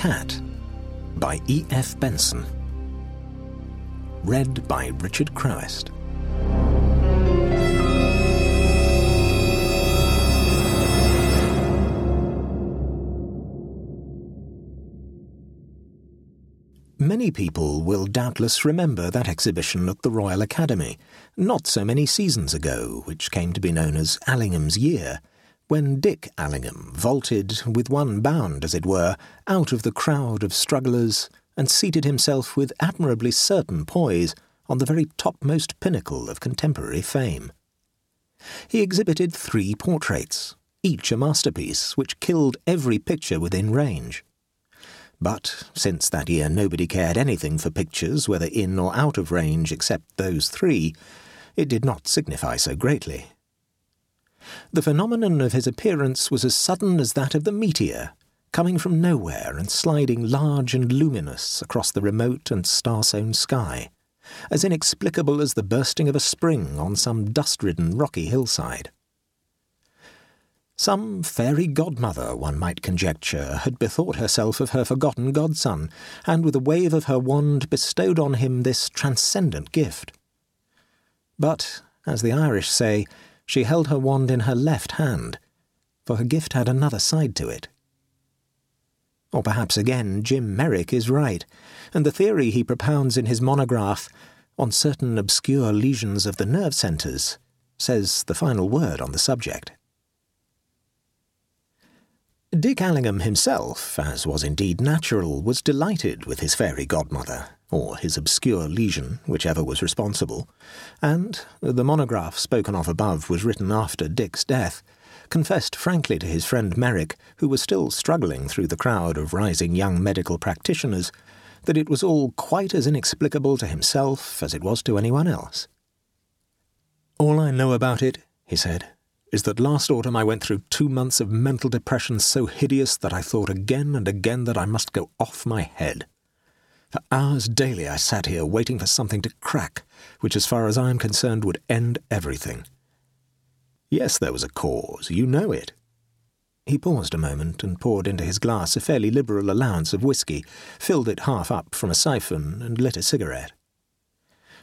Cat by E. F. Benson. Read by Richard Crowest. Many people will doubtless remember that exhibition at the Royal Academy, not so many seasons ago, which came to be known as Allingham's Year, when Dick Allingham vaulted, with one bound, as it were, out of the crowd of strugglers and seated himself with admirably certain poise on the very topmost pinnacle of contemporary fame. He exhibited three portraits, each a masterpiece, which killed every picture within range. But since that year nobody cared anything for pictures, whether in or out of range, except those three, it did not signify so greatly. The phenomenon of his appearance was as sudden as that of the meteor, coming from nowhere and sliding large and luminous across the remote and star-sown sky, as inexplicable as the bursting of a spring on some dust-ridden rocky hillside. Some fairy godmother, one might conjecture, had bethought herself of her forgotten godson, and with a wave of her wand bestowed on him this transcendent gift. But, as the Irish say, she held her wand in her left hand, for her gift had another side to it. Or perhaps again Jim Merrick is right, and the theory he propounds in his monograph on certain obscure lesions of the nerve centres says the final word on the subject. Dick Allingham himself, as was indeed natural, was delighted with his fairy godmother, or his obscure lesion, whichever was responsible, and, the monograph spoken of above was written after Dick's death, confessed frankly to his friend Merrick, who was still struggling through the crowd of rising young medical practitioners, that it was all quite as inexplicable to himself as it was to anyone else. All I know about it, he said, is that last autumn I went through two months of mental depression so hideous that I thought again and again that I must go off my head. For hours daily I sat here waiting for something to crack, which, as far as I am concerned, would end everything. Yes, there was a cause. You know it. He paused a moment and poured into his glass a fairly liberal allowance of whisky, filled it half up from a siphon, and lit a cigarette.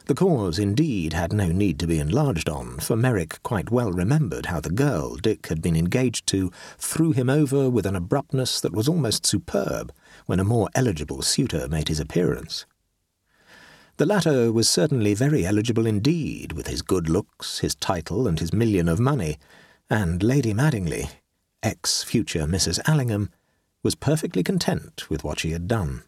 The cause, indeed, had no need to be enlarged on, for Merrick quite well remembered how the girl Dick had been engaged to threw him over with an abruptness that was almost superb when a more eligible suitor made his appearance. The latter was certainly very eligible indeed, with his good looks, his title, and his million of money, and Lady Madingley, ex future Mrs. Allingham, was perfectly content with what she had done.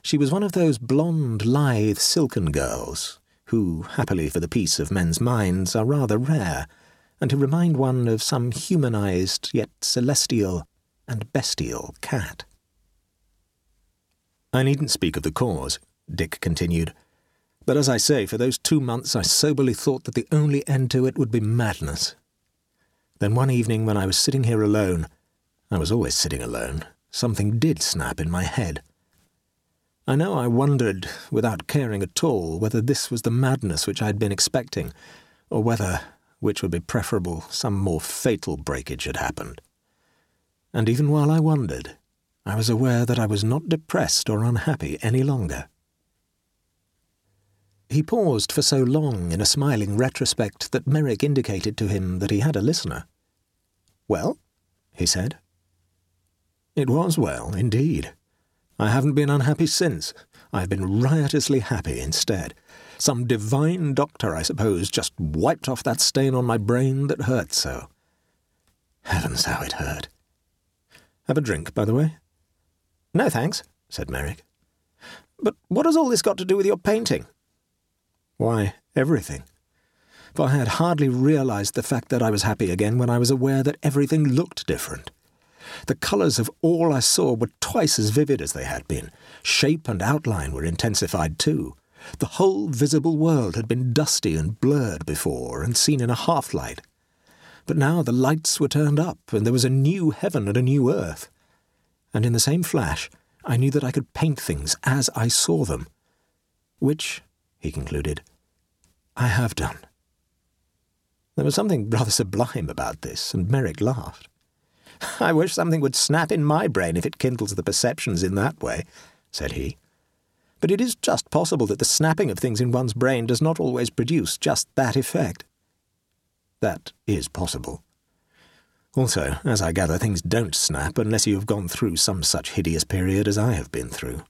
She was one of those blonde, lithe, silken girls who, happily for the peace of men's minds, are rather rare, and who remind one of some humanized yet celestial and bestial cat. I needn't speak of the cause, Dick continued. But as I say, for those two months I soberly thought that the only end to it would be madness. Then one evening when I was sitting here alone, I was always sitting alone, something did snap in my head. I know I wondered, without caring at all, whether this was the madness which I had been expecting, or whether, which would be preferable, some more fatal breakage had happened. And even while I wondered, I was aware that I was not depressed or unhappy any longer. He paused for so long in a smiling retrospect that Merrick indicated to him that he had a listener. Well? he said. It was well, indeed. I haven't been unhappy since. I've been riotously happy instead. Some divine doctor, I suppose, just wiped off that stain on my brain that hurt so. Heavens, how it hurt. Have a drink, by the way? No, thanks, said Merrick. But what has all this got to do with your painting? Why, everything. For I had hardly realized the fact that I was happy again when I was aware that everything looked different. The colours of all I saw were twice as vivid as they had been. Shape and outline were intensified too. The whole visible world had been dusty and blurred before and seen in a half light. But now the lights were turned up, and there was a new heaven and a new earth. And in the same flash, I knew that I could paint things as I saw them. Which, he concluded, I have done. There was something rather sublime about this, and Merrick laughed. I wish something would snap in my brain if it kindles the perceptions in that way, said he. But it is just possible that the snapping of things in one's brain does not always produce just that effect. That is possible. Also, as I gather, things don't snap unless you have gone through some such hideous period as I have been through.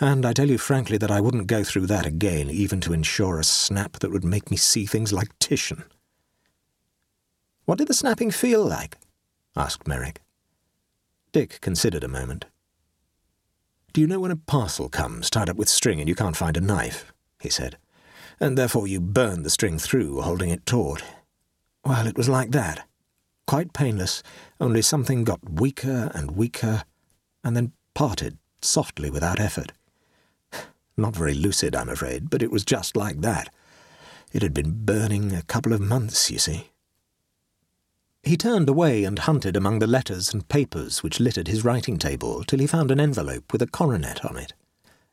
And I tell you frankly that I wouldn't go through that again, even to ensure a snap that would make me see things like Titian. What did the snapping feel like? asked Merrick. Dick considered a moment. Do you know when a parcel comes tied up with string and you can't find a knife? he said. And therefore you burn the string through, holding it taut. Well, it was like that. Quite painless, only something got weaker and weaker, and then parted softly without effort. Not very lucid, I'm afraid, but it was just like that. It had been burning a couple of months, you see. He turned away and hunted among the letters and papers which littered his writing table till he found an envelope with a coronet on it.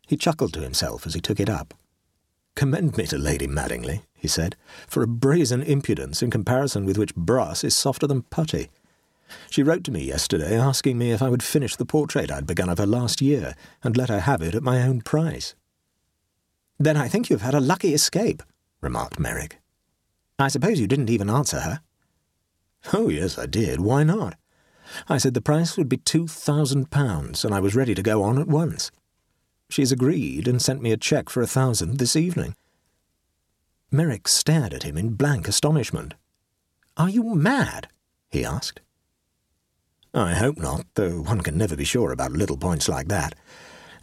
He chuckled to himself as he took it up. Commend me to Lady Madingley, he said, for a brazen impudence in comparison with which brass is softer than putty. She wrote to me yesterday asking me if I would finish the portrait I'd begun of her last year and let her have it at my own price. Then I think you've had a lucky escape, remarked Merrick. I suppose you didn't even answer her. Oh, yes, I did. Why not? I said the price would be two thousand pounds, and I was ready to go on at once. She's agreed and sent me a cheque for a thousand this evening. Merrick stared at him in blank astonishment. Are you mad? he asked. I hope not, though one can never be sure about little points like that.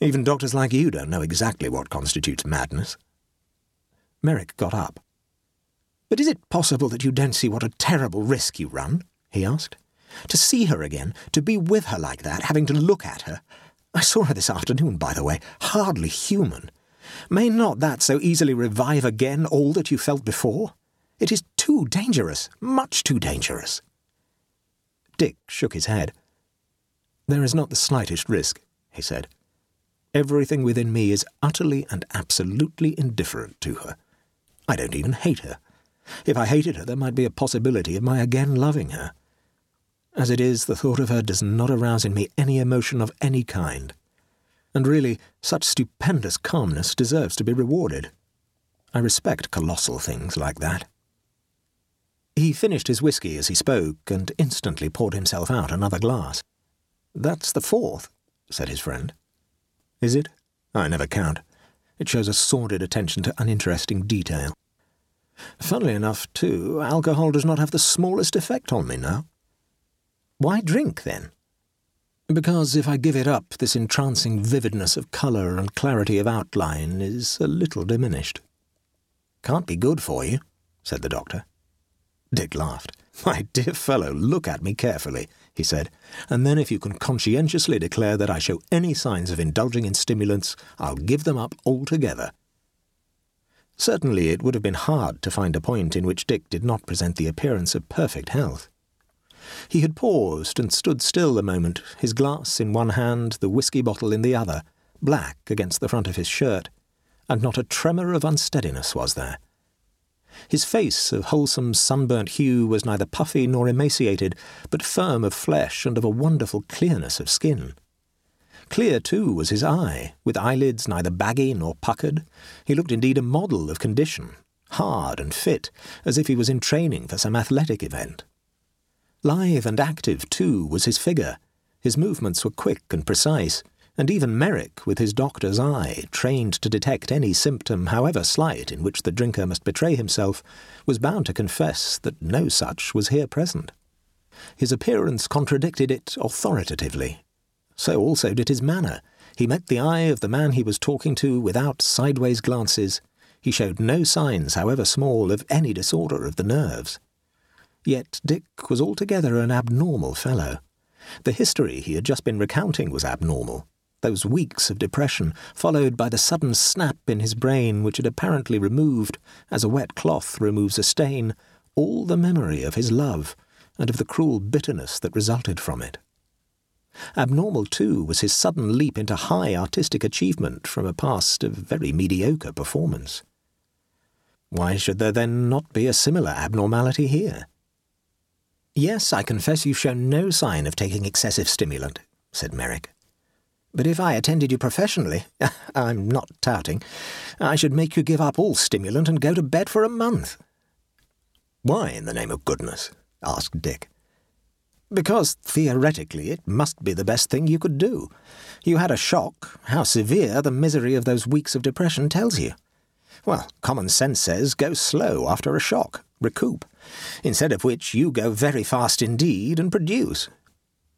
Even doctors like you don't know exactly what constitutes madness. Merrick got up. But is it possible that you don't see what a terrible risk you run? he asked. To see her again, to be with her like that, having to look at her. I saw her this afternoon, by the way, hardly human. May not that so easily revive again all that you felt before? It is too dangerous, much too dangerous. Dick shook his head. There is not the slightest risk, he said. Everything within me is utterly and absolutely indifferent to her. I don't even hate her. If I hated her, there might be a possibility of my again loving her. As it is, the thought of her does not arouse in me any emotion of any kind. And really, such stupendous calmness deserves to be rewarded. I respect colossal things like that. He finished his whisky as he spoke and instantly poured himself out another glass. That's the fourth, said his friend. Is it? I never count. It shows a sordid attention to uninteresting detail. Funnily enough, too, alcohol does not have the smallest effect on me now. Why drink, then? Because if I give it up, this entrancing vividness of colour and clarity of outline is a little diminished. Can't be good for you, said the doctor. Dick laughed. My dear fellow, look at me carefully, he said, and then if you can conscientiously declare that I show any signs of indulging in stimulants, I'll give them up altogether. Certainly it would have been hard to find a point in which Dick did not present the appearance of perfect health. He had paused and stood still a moment, his glass in one hand, the whisky bottle in the other, black against the front of his shirt, and not a tremor of unsteadiness was there. His face, of wholesome sunburnt hue, was neither puffy nor emaciated, but firm of flesh and of a wonderful clearness of skin. Clear, too, was his eye, with eyelids neither baggy nor puckered. He looked indeed a model of condition, hard and fit, as if he was in training for some athletic event. Lithe and active, too, was his figure. His movements were quick and precise, and even Merrick, with his doctor's eye, trained to detect any symptom, however slight, in which the drinker must betray himself, was bound to confess that no such was here present. His appearance contradicted it authoritatively, so also did his manner. He met the eye of the man he was talking to without sideways glances. He showed no signs, however small, of any disorder of the nerves. Yet Dick was altogether an abnormal fellow. The history he had just been recounting was abnormal. Those weeks of depression, followed by the sudden snap in his brain which had apparently removed, as a wet cloth removes a stain, all the memory of his love and of the cruel bitterness that resulted from it. Abnormal, too, was his sudden leap into high artistic achievement from a past of very mediocre performance. Why should there then not be a similar abnormality here? Yes, I confess you've shown no sign of taking excessive stimulant, said Merrick. But if I attended you professionally, I'm not touting, I should make you give up all stimulant and go to bed for a month. Why, in the name of goodness? asked Dick. Because, theoretically, it must be the best thing you could do. You had a shock. How severe the misery of those weeks of depression tells you. Well, common sense says go slow after a shock, recoup, instead of which you go very fast indeed and produce.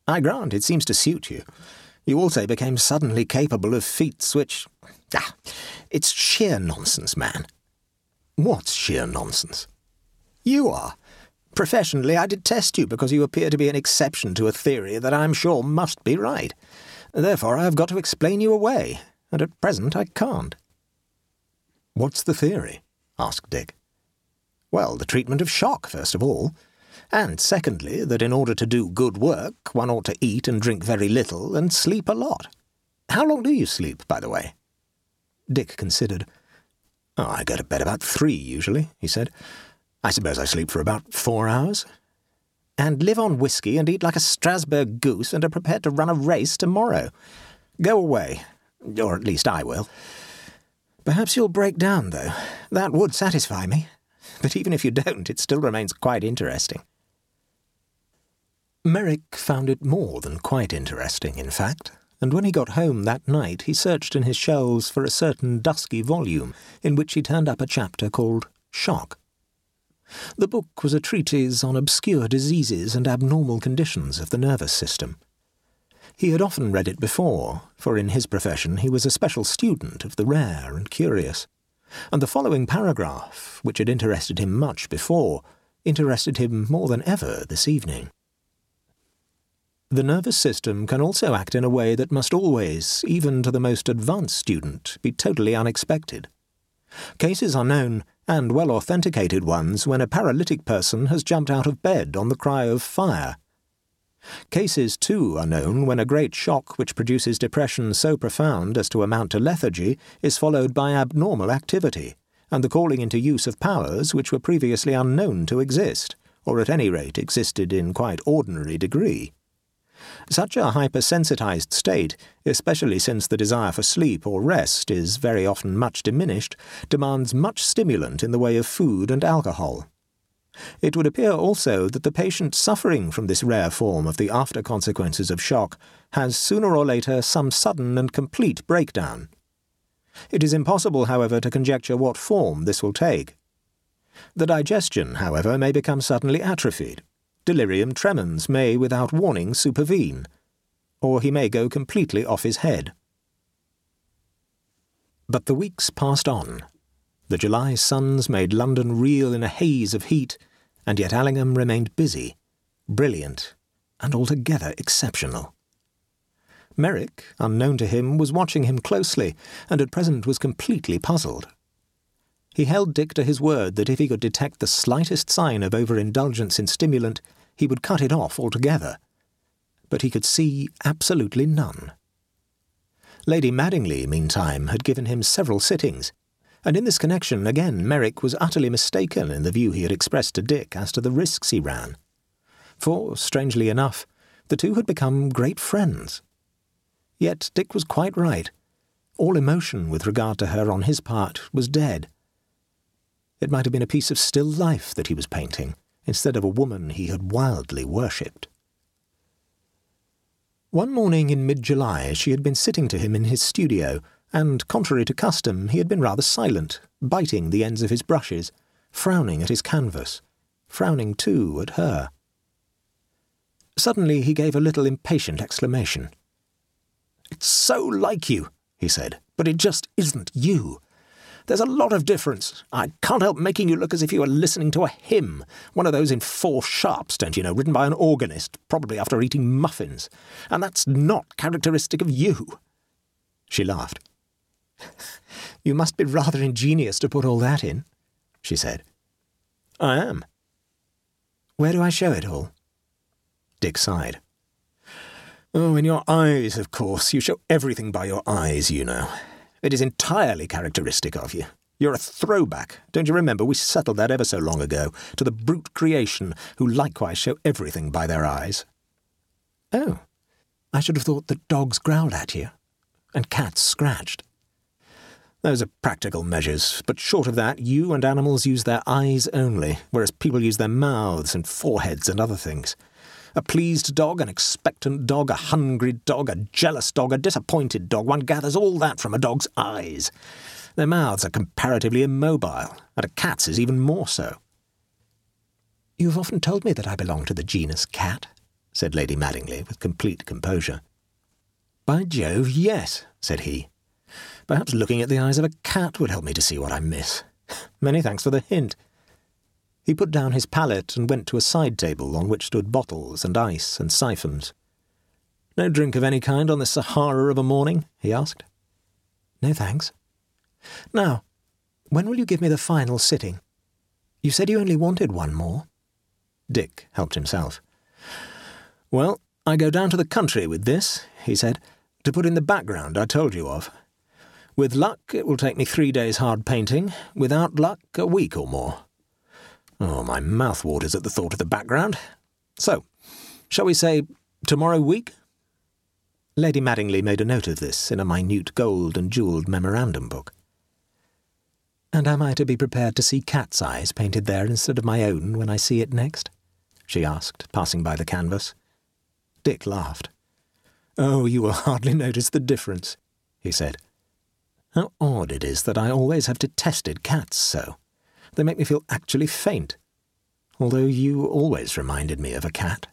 I grant it seems to suit you. You also became suddenly capable of feats which. Ah, it's sheer nonsense, man. What's sheer nonsense? You are. Professionally, I detest you because you appear to be an exception to a theory that I'm sure must be right. Therefore, I have got to explain you away, and at present I can't. What's the theory? asked Dick. Well, the treatment of shock, first of all. And secondly, that in order to do good work, one ought to eat and drink very little and sleep a lot. How long do you sleep, by the way? Dick considered. Oh, I go to bed about three, usually, he said. I suppose I sleep for about four hours. And live on whisky and eat like a Strasbourg goose and are prepared to run a race tomorrow. Go away. Or at least I will. Perhaps you'll break down, though. That would satisfy me. But even if you don't, it still remains quite interesting. Merrick found it more than quite interesting, in fact, and when he got home that night he searched in his shelves for a certain dusky volume in which he turned up a chapter called Shock. The book was a treatise on obscure diseases and abnormal conditions of the nervous system. He had often read it before, for in his profession he was a special student of the rare and curious, and the following paragraph, which had interested him much before, interested him more than ever this evening. The nervous system can also act in a way that must always, even to the most advanced student, be totally unexpected. Cases are known, and well authenticated ones, when a paralytic person has jumped out of bed on the cry of fire. Cases, too, are known when a great shock which produces depression so profound as to amount to lethargy is followed by abnormal activity, and the calling into use of powers which were previously unknown to exist, or at any rate existed in quite ordinary degree. Such a hypersensitized state, especially since the desire for sleep or rest is very often much diminished, demands much stimulant in the way of food and alcohol. It would appear also that the patient suffering from this rare form of the after consequences of shock has sooner or later some sudden and complete breakdown. It is impossible, however, to conjecture what form this will take. The digestion, however, may become suddenly atrophied, delirium tremens may, without warning, supervene, or he may go completely off his head. But the weeks passed on. The July suns made London reel in a haze of heat, and yet Allingham remained busy, brilliant, and altogether exceptional. Merrick, unknown to him, was watching him closely, and at present was completely puzzled. He held Dick to his word that if he could detect the slightest sign of overindulgence in stimulant, he would cut it off altogether. But he could see absolutely none. Lady Madingley, meantime, had given him several sittings, and in this connection again Merrick was utterly mistaken in the view he had expressed to Dick as to the risks he ran. For, strangely enough, the two had become great friends. Yet Dick was quite right. All emotion with regard to her on his part was dead. It might have been a piece of still life that he was painting, instead of a woman he had wildly worshipped. One morning in mid July she had been sitting to him in his studio, and, contrary to custom, he had been rather silent, biting the ends of his brushes, frowning at his canvas, frowning too at her. Suddenly he gave a little impatient exclamation. It's so like you, he said, but it just isn't you. There's a lot of difference. I can't help making you look as if you were listening to a hymn, one of those in four sharps, don't you know, written by an organist, probably after eating muffins. And that's not characteristic of you. She laughed. You must be rather ingenious to put all that in, she said. I am. Where do I show it all? Dick sighed. Oh, in your eyes, of course. You show everything by your eyes, you know. It is entirely characteristic of you. You're a throwback. Don't you remember we settled that ever so long ago, to the brute creation who likewise show everything by their eyes? Oh, I should have thought that dogs growled at you, and cats scratched. Those are practical measures, but short of that, you and animals use their eyes only, whereas people use their mouths and foreheads and other things. A pleased dog, an expectant dog, a hungry dog, a jealous dog, a disappointed dog, one gathers all that from a dog's eyes. Their mouths are comparatively immobile, and a cat's is even more so. You have often told me that I belong to the genus cat, said Lady Madingley with complete composure. By Jove, yes, said he. Perhaps looking at the eyes of a cat would help me to see what I miss. Many thanks for the hint. He put down his palette and went to a side table on which stood bottles and ice and siphons. No drink of any kind on this Sahara of a morning? he asked. No thanks. Now, when will you give me the final sitting? You said you only wanted one more. Dick helped himself. Well, I go down to the country with this, he said, to put in the background I told you of. With luck, it will take me three days hard painting. Without luck, a week or more. Oh, my mouth waters at the thought of the background. So, shall we say tomorrow week? Lady Madingley made a note of this in a minute gold and jewelled memorandum book. And am I to be prepared to see cat's eyes painted there instead of my own when I see it next? she asked, passing by the canvas. Dick laughed. Oh, you will hardly notice the difference, he said. How odd it is that I always have detested cats so. They make me feel actually faint. Although you always reminded me of a cat.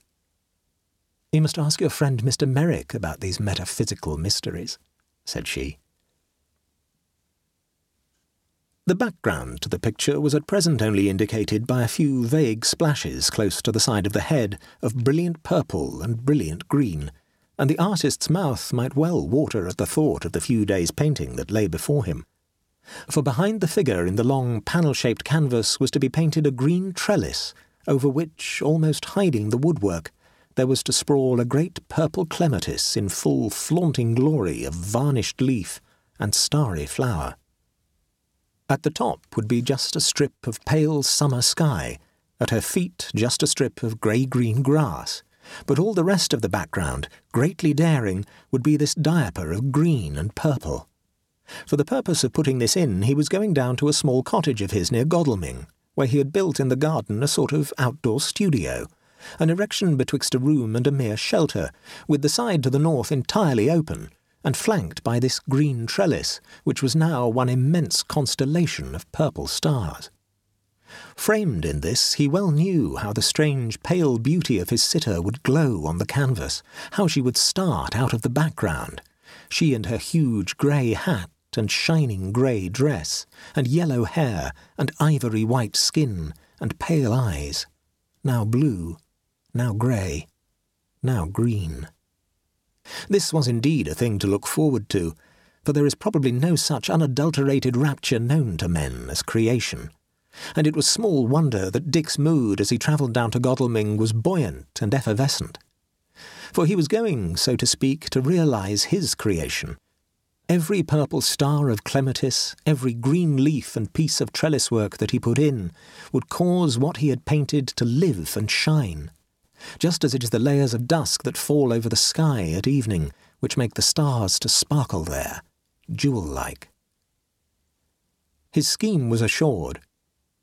You must ask your friend Mr. Merrick about these metaphysical mysteries, said she. The background to the picture was at present only indicated by a few vague splashes close to the side of the head of brilliant purple and brilliant green, and the artist's mouth might well water at the thought of the few days' painting that lay before him. For behind the figure in the long panel-shaped canvas was to be painted a green trellis, over which, almost hiding the woodwork, there was to sprawl a great purple clematis in full flaunting glory of varnished leaf and starry flower. At the top would be just a strip of pale summer sky, at her feet just a strip of grey-green grass, but all the rest of the background, greatly daring, would be this diaper of green and purple. For the purpose of putting this in, he was going down to a small cottage of his near Godalming, where he had built in the garden a sort of outdoor studio, an erection betwixt a room and a mere shelter, with the side to the north entirely open, and flanked by this green trellis, which was now one immense constellation of purple stars. Framed in this, he well knew how the strange pale beauty of his sitter would glow on the canvas, how she would start out of the background, she and her huge grey hat and shining grey dress, and yellow hair, and ivory white skin, and pale eyes, now blue, now grey, now green. This was indeed a thing to look forward to, for there is probably no such unadulterated rapture known to men as creation. And it was small wonder that Dick's mood as he travelled down to Godalming was buoyant and effervescent. For he was going, so to speak, to realise his creation. Every purple star of clematis, every green leaf and piece of trellis work that he put in, would cause what he had painted to live and shine just as it is the layers of dusk that fall over the sky at evening which make the stars to sparkle there, jewel-like. His scheme was assured.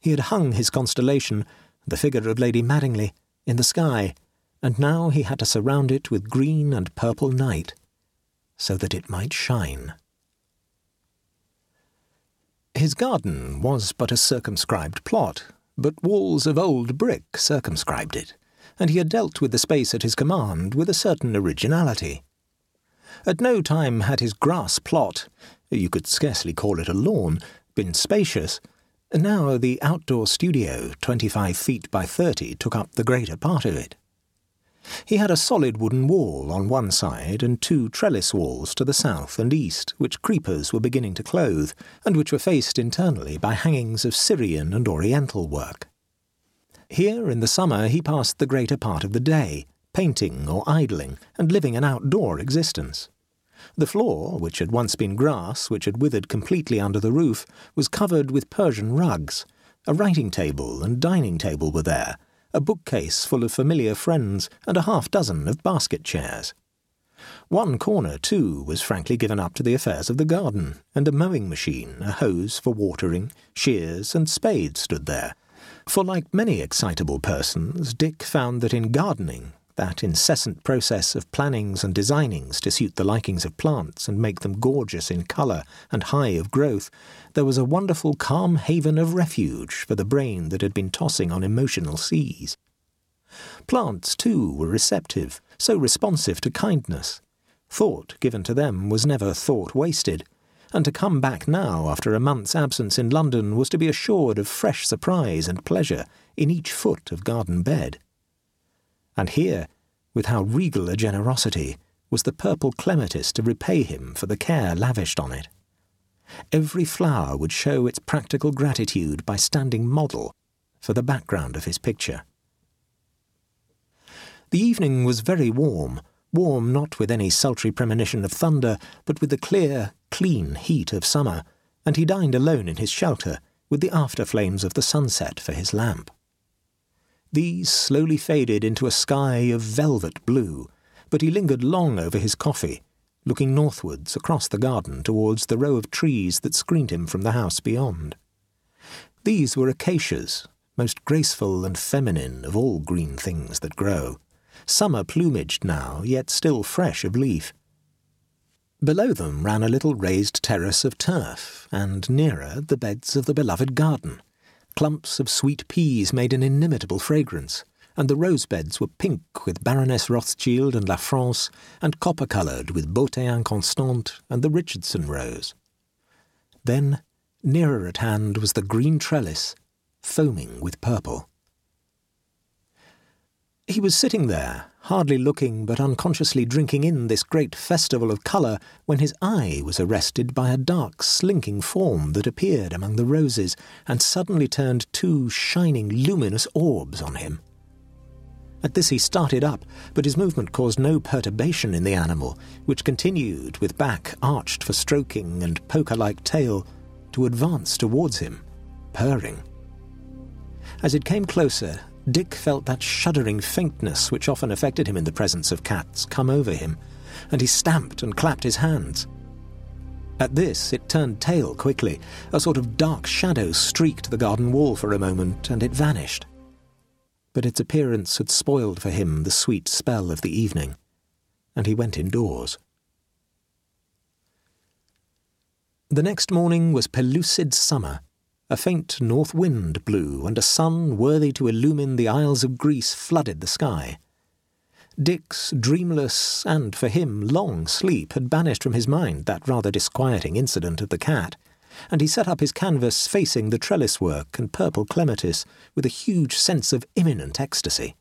He had hung his constellation, the figure of Lady Madingley, in the sky, and now he had to surround it with green and purple night, so that it might shine. His garden was but a circumscribed plot, but walls of old brick circumscribed it and he had dealt with the space at his command with a certain originality. At no time had his grass plot, you could scarcely call it a lawn, been spacious. Now the outdoor studio, twenty-five feet by thirty, took up the greater part of it. He had a solid wooden wall on one side and two trellis walls to the south and east, which creepers were beginning to clothe, and which were faced internally by hangings of Syrian and Oriental work. Here in the summer he passed the greater part of the day, painting or idling, and living an outdoor existence. The floor, which had once been grass, which had withered completely under the roof, was covered with Persian rugs. A writing table and dining table were there, a bookcase full of familiar friends, and a half dozen of basket chairs. One corner, too, was frankly given up to the affairs of the garden, and a mowing machine, a hose for watering, shears, and spades stood there. For like many excitable persons, Dick found that in gardening, that incessant process of plannings and designings to suit the likings of plants and make them gorgeous in colour and high of growth, there was a wonderful calm haven of refuge for the brain that had been tossing on emotional seas. Plants, too, were receptive, so responsive to kindness. Thought given to them was never thought wasted, and to come back now after a month's absence in London was to be assured of fresh surprise and pleasure in each foot of garden bed. And here, with how regal a generosity, was the purple clematis to repay him for the care lavished on it. Every flower would show its practical gratitude by standing model for the background of his picture. The evening was very warm, warm not with any sultry premonition of thunder, but with the clear, clean heat of summer, and he dined alone in his shelter, with the after flames of the sunset for his lamp. These slowly faded into a sky of velvet blue, but he lingered long over his coffee, looking northwards across the garden towards the row of trees that screened him from the house beyond. These were acacias, most graceful and feminine of all green things that grow, summer plumaged now, yet still fresh of leaf. Below them ran a little raised terrace of turf, and nearer the beds of the beloved garden, Clumps of sweet peas made an inimitable fragrance, and the rose beds were pink with Baroness Rothschild and La France, and copper coloured with Beauté Inconstante and the Richardson rose. Then, nearer at hand was the green trellis, foaming with purple. He was sitting there, hardly looking but unconsciously drinking in this great festival of colour, when his eye was arrested by a dark, slinking form that appeared among the roses and suddenly turned two shining, luminous orbs on him. At this he started up, but his movement caused no perturbation in the animal, which continued, with back arched for stroking and poker like tail, to advance towards him, purring. As it came closer, Dick felt that shuddering faintness which often affected him in the presence of cats come over him, and he stamped and clapped his hands. At this, it turned tail quickly. A sort of dark shadow streaked the garden wall for a moment, and it vanished. But its appearance had spoiled for him the sweet spell of the evening, and he went indoors. The next morning was pellucid summer, a faint north wind blew, and a sun worthy to illumine the Isles of Greece flooded the sky. Dick's dreamless, and for him long sleep had banished from his mind that rather disquieting incident of the cat, and he set up his canvas facing the trellis work and purple clematis with a huge sense of imminent ecstasy.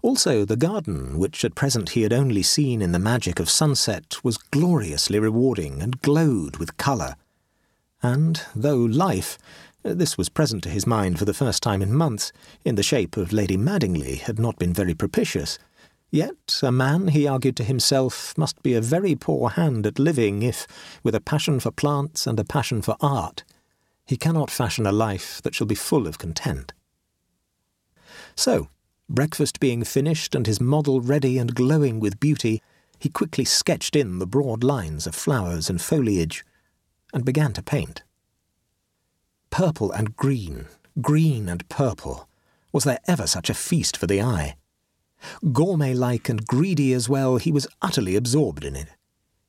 Also, the garden, which at present he had only seen in the magic of sunset, was gloriously rewarding and glowed with colour and though life, this was present to his mind for the first time in months, in the shape of Lady Madingley, had not been very propitious, yet a man, he argued to himself, must be a very poor hand at living if, with a passion for plants and a passion for art, he cannot fashion a life that shall be full of content. So, breakfast being finished and his model ready and glowing with beauty, he quickly sketched in the broad lines of flowers and foliage, and began to paint. Purple and green, green and purple. Was there ever such a feast for the eye? Gourmet like and greedy as well, he was utterly absorbed in it.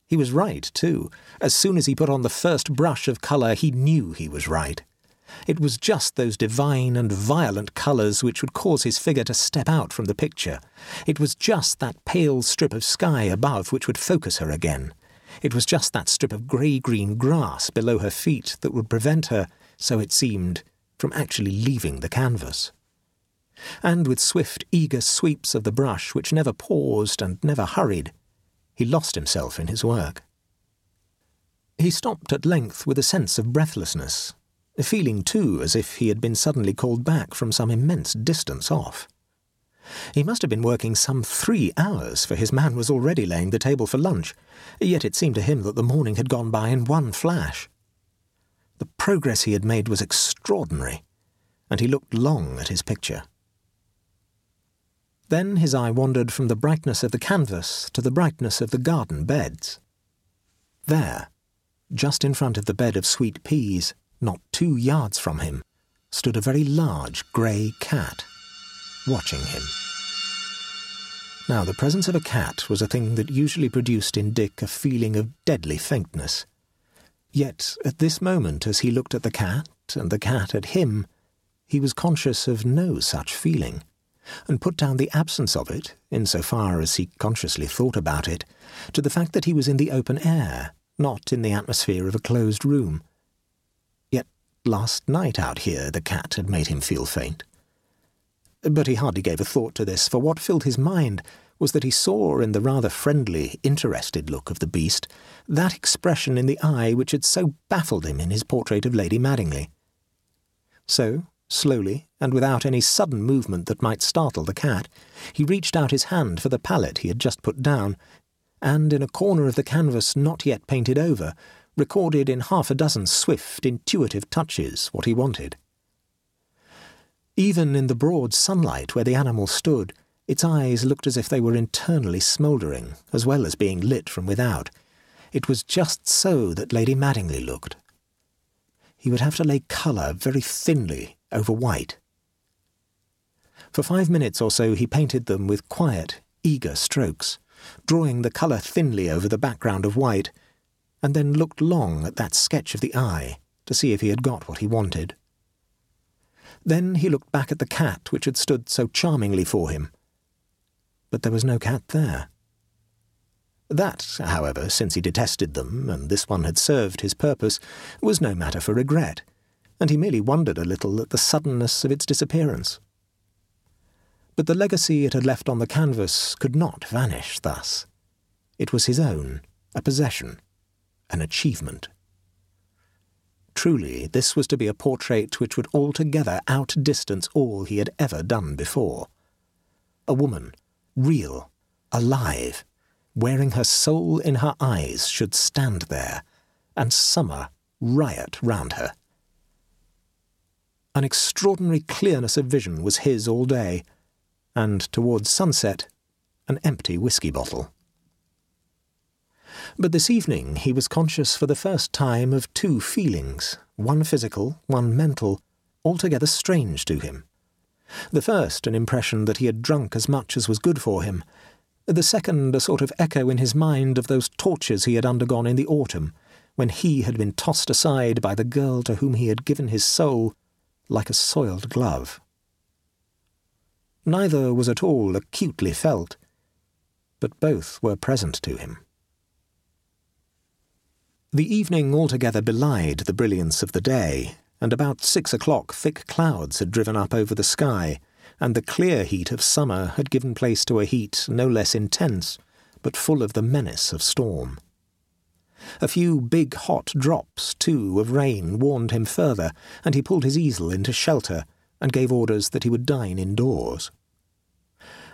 He was right, too. As soon as he put on the first brush of colour, he knew he was right. It was just those divine and violent colours which would cause his figure to step out from the picture. It was just that pale strip of sky above which would focus her again. It was just that strip of grey green grass below her feet that would prevent her, so it seemed, from actually leaving the canvas. And with swift, eager sweeps of the brush which never paused and never hurried, he lost himself in his work. He stopped at length with a sense of breathlessness, feeling too as if he had been suddenly called back from some immense distance off. He must have been working some three hours, for his man was already laying the table for lunch, yet it seemed to him that the morning had gone by in one flash. The progress he had made was extraordinary, and he looked long at his picture. Then his eye wandered from the brightness of the canvas to the brightness of the garden beds. There, just in front of the bed of sweet peas, not two yards from him, stood a very large grey cat, watching him. Now, the presence of a cat was a thing that usually produced in Dick a feeling of deadly faintness. Yet, at this moment, as he looked at the cat, and the cat at him, he was conscious of no such feeling, and put down the absence of it, in so far as he consciously thought about it, to the fact that he was in the open air, not in the atmosphere of a closed room. Yet last night out here the cat had made him feel faint. But he hardly gave a thought to this, for what filled his mind was that he saw in the rather friendly, interested look of the beast that expression in the eye which had so baffled him in his portrait of Lady Madingley. So, slowly, and without any sudden movement that might startle the cat, he reached out his hand for the palette he had just put down, and in a corner of the canvas not yet painted over, recorded in half a dozen swift, intuitive touches what he wanted. Even in the broad sunlight where the animal stood, its eyes looked as if they were internally smouldering, as well as being lit from without. It was just so that Lady Madingley looked. He would have to lay colour very thinly over white. For five minutes or so he painted them with quiet, eager strokes, drawing the colour thinly over the background of white, and then looked long at that sketch of the eye to see if he had got what he wanted. Then he looked back at the cat which had stood so charmingly for him. But there was no cat there. That, however, since he detested them, and this one had served his purpose, was no matter for regret, and he merely wondered a little at the suddenness of its disappearance. But the legacy it had left on the canvas could not vanish thus. It was his own, a possession, an achievement. Truly, this was to be a portrait which would altogether outdistance all he had ever done before. A woman, real, alive, wearing her soul in her eyes, should stand there, and summer riot round her. An extraordinary clearness of vision was his all day, and towards sunset, an empty whisky bottle. But this evening he was conscious for the first time of two feelings, one physical, one mental, altogether strange to him. The first, an impression that he had drunk as much as was good for him. The second, a sort of echo in his mind of those tortures he had undergone in the autumn, when he had been tossed aside by the girl to whom he had given his soul like a soiled glove. Neither was at all acutely felt, but both were present to him. The evening altogether belied the brilliance of the day, and about six o'clock thick clouds had driven up over the sky, and the clear heat of summer had given place to a heat no less intense, but full of the menace of storm. A few big hot drops, too, of rain warned him further, and he pulled his easel into shelter, and gave orders that he would dine indoors.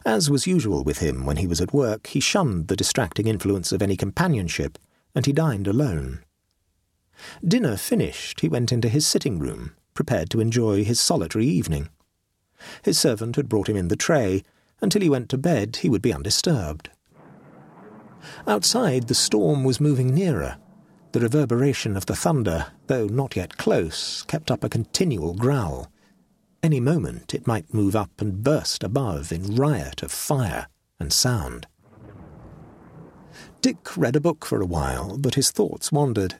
As was usual with him when he was at work, he shunned the distracting influence of any companionship, and he dined alone. Dinner finished, he went into his sitting room, prepared to enjoy his solitary evening. His servant had brought him in the tray. Until he went to bed, he would be undisturbed. Outside, the storm was moving nearer. The reverberation of the thunder, though not yet close, kept up a continual growl. Any moment it might move up and burst above in riot of fire and sound. Dick read a book for a while, but his thoughts wandered.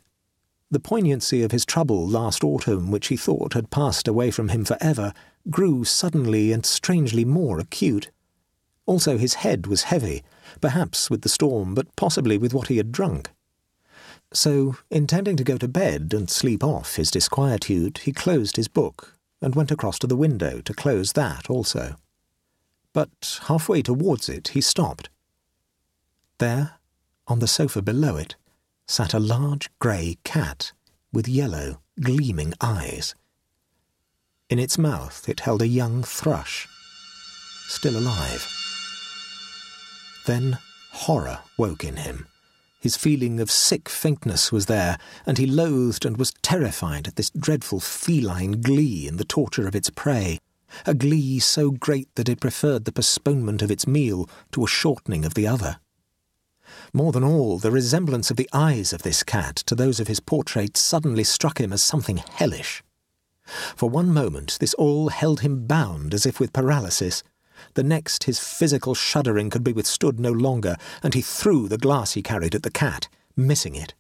The poignancy of his trouble last autumn, which he thought had passed away from him for ever, grew suddenly and strangely more acute. Also his head was heavy, perhaps with the storm, but possibly with what he had drunk. So, intending to go to bed and sleep off his disquietude, he closed his book and went across to the window to close that also. But halfway towards it he stopped. There, on the sofa below it sat a large grey cat with yellow, gleaming eyes. In its mouth it held a young thrush. still alive. Then horror woke in him. His feeling of sick faintness was there, and he loathed and was terrified at this dreadful feline glee in the torture of its prey, a glee so great that it preferred the postponement of its meal to a shortening of the other. More than all, the resemblance of the eyes of this cat to those of his portrait suddenly struck him as something hellish. For one moment, this all held him bound as if with paralysis. The next, his physical shuddering could be withstood no longer, and he threw the glass he carried at the cat, missing it.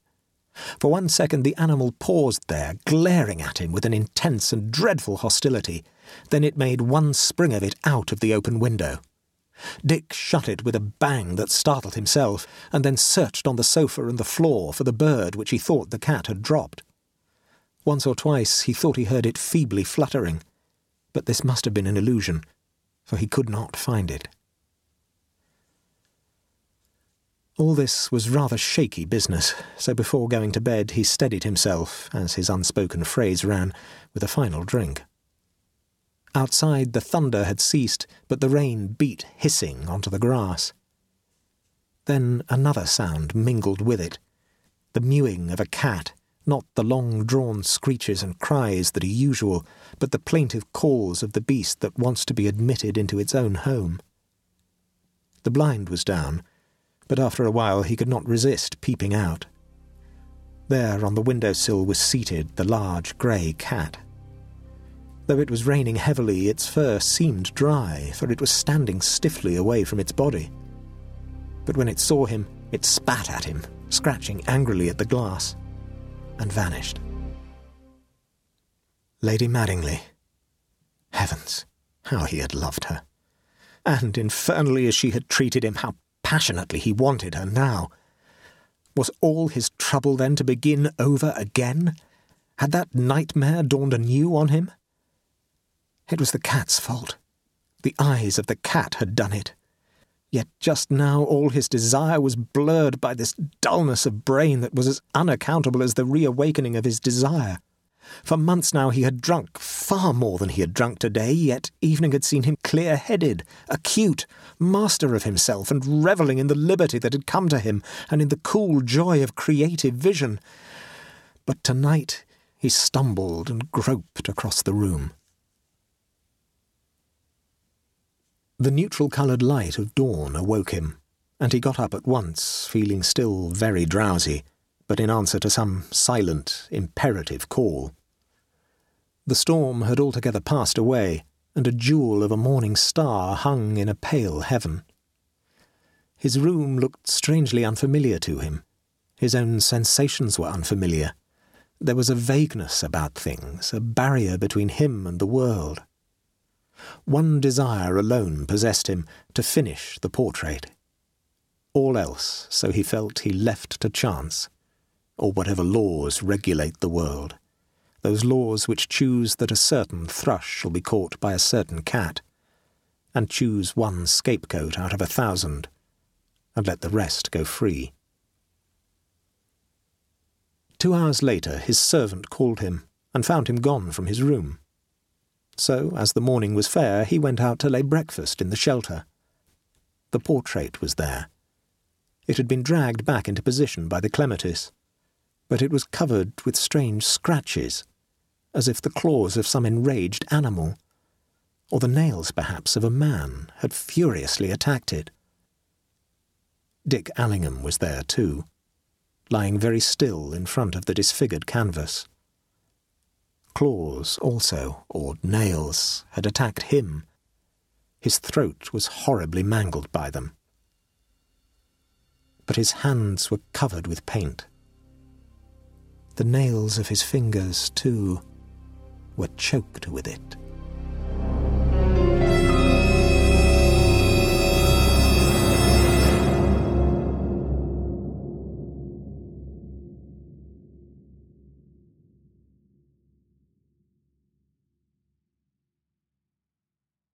For one second, the animal paused there, glaring at him with an intense and dreadful hostility. Then it made one spring of it out of the open window. Dick shut it with a bang that startled himself, and then searched on the sofa and the floor for the bird which he thought the cat had dropped. Once or twice he thought he heard it feebly fluttering, but this must have been an illusion, for he could not find it. All this was rather shaky business, so before going to bed he steadied himself, as his unspoken phrase ran, with a final drink. Outside the thunder had ceased, but the rain beat hissing onto the grass. Then another sound mingled with it the mewing of a cat, not the long drawn screeches and cries that are usual, but the plaintive calls of the beast that wants to be admitted into its own home. The blind was down, but after a while he could not resist peeping out. There on the window sill was seated the large grey cat. Though it was raining heavily, its fur seemed dry, for it was standing stiffly away from its body. But when it saw him, it spat at him, scratching angrily at the glass, and vanished. Lady Madingley. Heavens, how he had loved her! And infernally as she had treated him, how passionately he wanted her now. Was all his trouble then to begin over again? Had that nightmare dawned anew on him? It was the cat's fault. The eyes of the cat had done it. Yet just now all his desire was blurred by this dullness of brain that was as unaccountable as the reawakening of his desire. For months now he had drunk far more than he had drunk today, yet evening had seen him clear headed, acute, master of himself, and revelling in the liberty that had come to him, and in the cool joy of creative vision. But tonight he stumbled and groped across the room. The neutral coloured light of dawn awoke him, and he got up at once, feeling still very drowsy, but in answer to some silent, imperative call. The storm had altogether passed away, and a jewel of a morning star hung in a pale heaven. His room looked strangely unfamiliar to him. His own sensations were unfamiliar. There was a vagueness about things, a barrier between him and the world. One desire alone possessed him to finish the portrait. All else, so he felt, he left to chance, or whatever laws regulate the world. Those laws which choose that a certain thrush shall be caught by a certain cat, and choose one scapegoat out of a thousand, and let the rest go free. Two hours later, his servant called him and found him gone from his room so, as the morning was fair, he went out to lay breakfast in the shelter. The portrait was there. It had been dragged back into position by the clematis, but it was covered with strange scratches, as if the claws of some enraged animal, or the nails, perhaps, of a man, had furiously attacked it. Dick Allingham was there, too, lying very still in front of the disfigured canvas. Claws, also, or nails, had attacked him. His throat was horribly mangled by them. But his hands were covered with paint. The nails of his fingers, too, were choked with it.